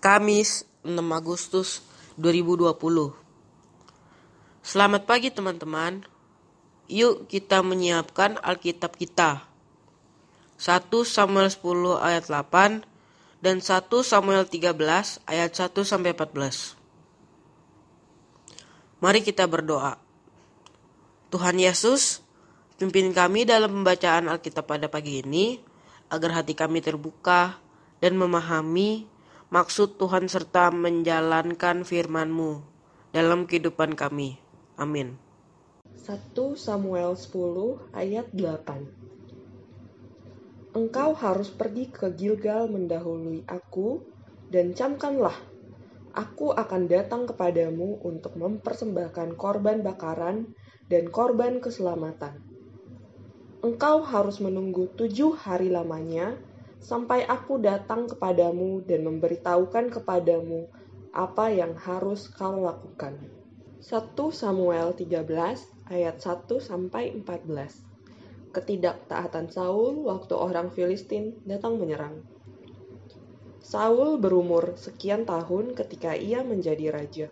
Kamis 6 Agustus 2020 Selamat pagi teman-teman. Yuk kita menyiapkan Alkitab kita. 1 Samuel 10 ayat 8 dan 1 Samuel 13 ayat 1 sampai 14 Mari kita berdoa. Tuhan Yesus pimpin kami dalam pembacaan Alkitab pada pagi ini agar hati kami terbuka dan memahami maksud Tuhan serta menjalankan firman-Mu dalam kehidupan kami. Amin. 1 Samuel 10 ayat 8 Engkau harus pergi ke Gilgal mendahului aku, dan camkanlah, aku akan datang kepadamu untuk mempersembahkan korban bakaran dan korban keselamatan. Engkau harus menunggu tujuh hari lamanya, sampai aku datang kepadamu dan memberitahukan kepadamu apa yang harus kau lakukan. 1 Samuel 13 ayat 1 sampai 14. Ketidaktaatan Saul waktu orang Filistin datang menyerang. Saul berumur sekian tahun ketika ia menjadi raja.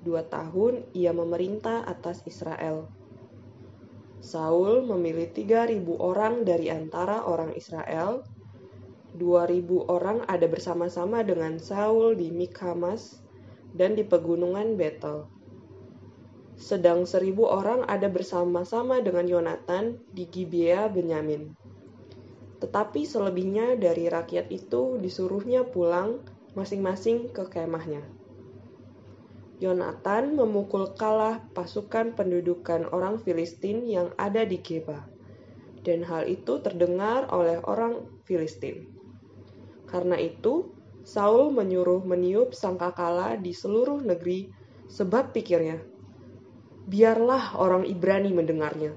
Dua tahun ia memerintah atas Israel. Saul memilih 3.000 orang dari antara orang Israel 2000 orang ada bersama-sama dengan Saul di Mikhamas dan di pegunungan Betel. Sedang seribu orang ada bersama-sama dengan Yonatan di Gibea Benyamin. Tetapi selebihnya dari rakyat itu disuruhnya pulang masing-masing ke kemahnya. Yonatan memukul kalah pasukan pendudukan orang Filistin yang ada di Geba, dan hal itu terdengar oleh orang Filistin. Karena itu, Saul menyuruh meniup sangkakala di seluruh negeri, sebab pikirnya, biarlah orang Ibrani mendengarnya.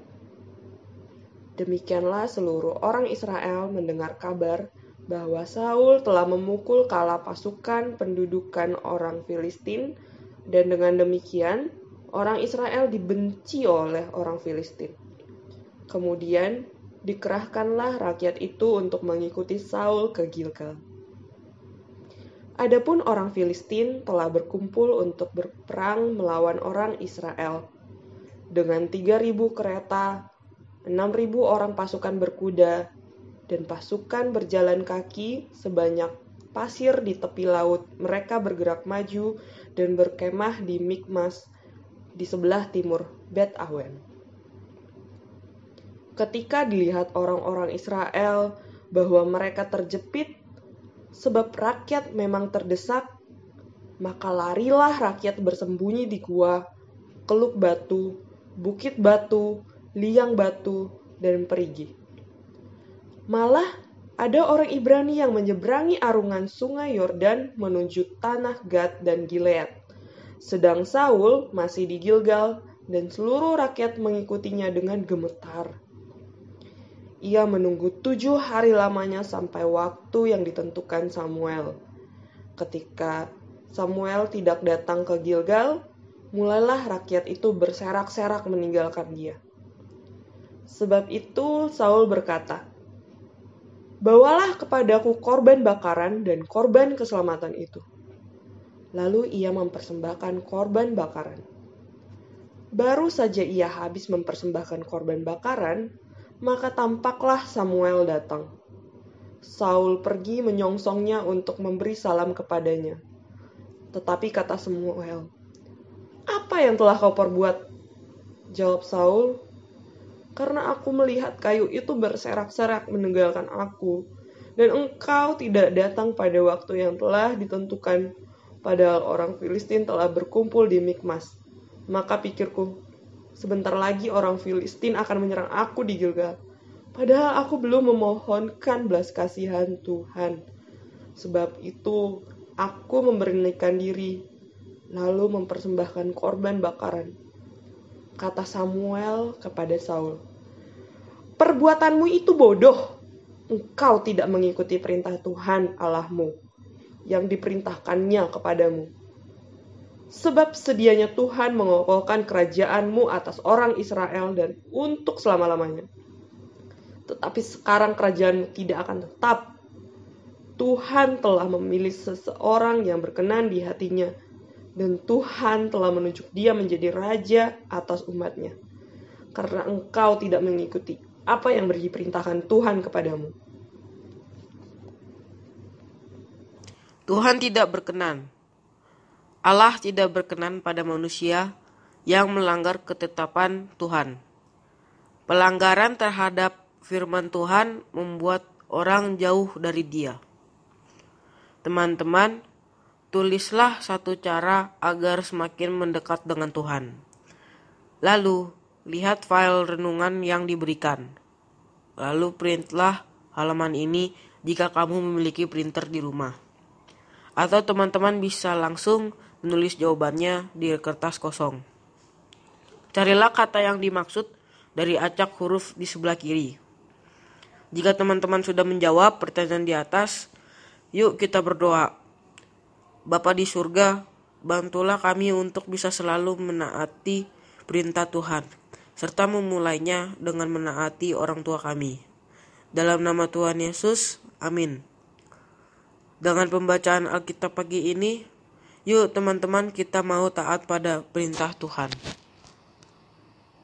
Demikianlah seluruh orang Israel mendengar kabar bahwa Saul telah memukul kala pasukan pendudukan orang Filistin, dan dengan demikian orang Israel dibenci oleh orang Filistin. Kemudian dikerahkanlah rakyat itu untuk mengikuti Saul ke Gilgal. Adapun orang Filistin telah berkumpul untuk berperang melawan orang Israel. Dengan 3.000 kereta, 6.000 orang pasukan berkuda, dan pasukan berjalan kaki sebanyak pasir di tepi laut, mereka bergerak maju dan berkemah di Mikmas di sebelah timur Bet Awen. Ketika dilihat orang-orang Israel bahwa mereka terjepit sebab rakyat memang terdesak, maka larilah rakyat bersembunyi di gua, keluk batu, bukit batu, liang batu, dan perigi. Malah ada orang Ibrani yang menyeberangi arungan sungai Yordan menuju tanah Gad dan Gilead. Sedang Saul masih di Gilgal dan seluruh rakyat mengikutinya dengan gemetar. Ia menunggu tujuh hari lamanya sampai waktu yang ditentukan Samuel. Ketika Samuel tidak datang ke Gilgal, mulailah rakyat itu berserak-serak meninggalkan dia. Sebab itu Saul berkata, Bawalah kepadaku korban bakaran dan korban keselamatan itu. Lalu ia mempersembahkan korban bakaran. Baru saja ia habis mempersembahkan korban bakaran, maka tampaklah Samuel datang. Saul pergi menyongsongnya untuk memberi salam kepadanya. Tetapi kata Samuel, "Apa yang telah kau perbuat?" Jawab Saul, "Karena aku melihat kayu itu berserak-serak meninggalkan aku, dan engkau tidak datang pada waktu yang telah ditentukan, padahal orang Filistin telah berkumpul di Mikmas. Maka pikirku, Sebentar lagi orang Filistin akan menyerang aku di Gilgal. Padahal aku belum memohonkan belas kasihan Tuhan. Sebab itu aku memberanikan diri, lalu mempersembahkan korban bakaran. Kata Samuel kepada Saul, Perbuatanmu itu bodoh. Engkau tidak mengikuti perintah Tuhan Allahmu yang diperintahkannya kepadamu Sebab sedianya Tuhan mengokohkan kerajaanmu atas orang Israel dan untuk selama-lamanya. Tetapi sekarang kerajaan tidak akan tetap. Tuhan telah memilih seseorang yang berkenan di hatinya, dan Tuhan telah menunjuk dia menjadi raja atas umatnya. Karena engkau tidak mengikuti apa yang diperintahkan Tuhan kepadamu. Tuhan tidak berkenan. Allah tidak berkenan pada manusia yang melanggar ketetapan Tuhan. Pelanggaran terhadap firman Tuhan membuat orang jauh dari Dia. Teman-teman, tulislah satu cara agar semakin mendekat dengan Tuhan. Lalu, lihat file renungan yang diberikan. Lalu printlah halaman ini jika kamu memiliki printer di rumah. Atau teman-teman bisa langsung menulis jawabannya di kertas kosong. Carilah kata yang dimaksud dari acak huruf di sebelah kiri. Jika teman-teman sudah menjawab pertanyaan di atas, Yuk kita berdoa. Bapa di surga, bantulah kami untuk bisa selalu menaati perintah Tuhan, serta memulainya dengan menaati orang tua kami. Dalam nama Tuhan Yesus, amin. Dengan pembacaan Alkitab pagi ini, yuk teman-teman kita mau taat pada perintah Tuhan.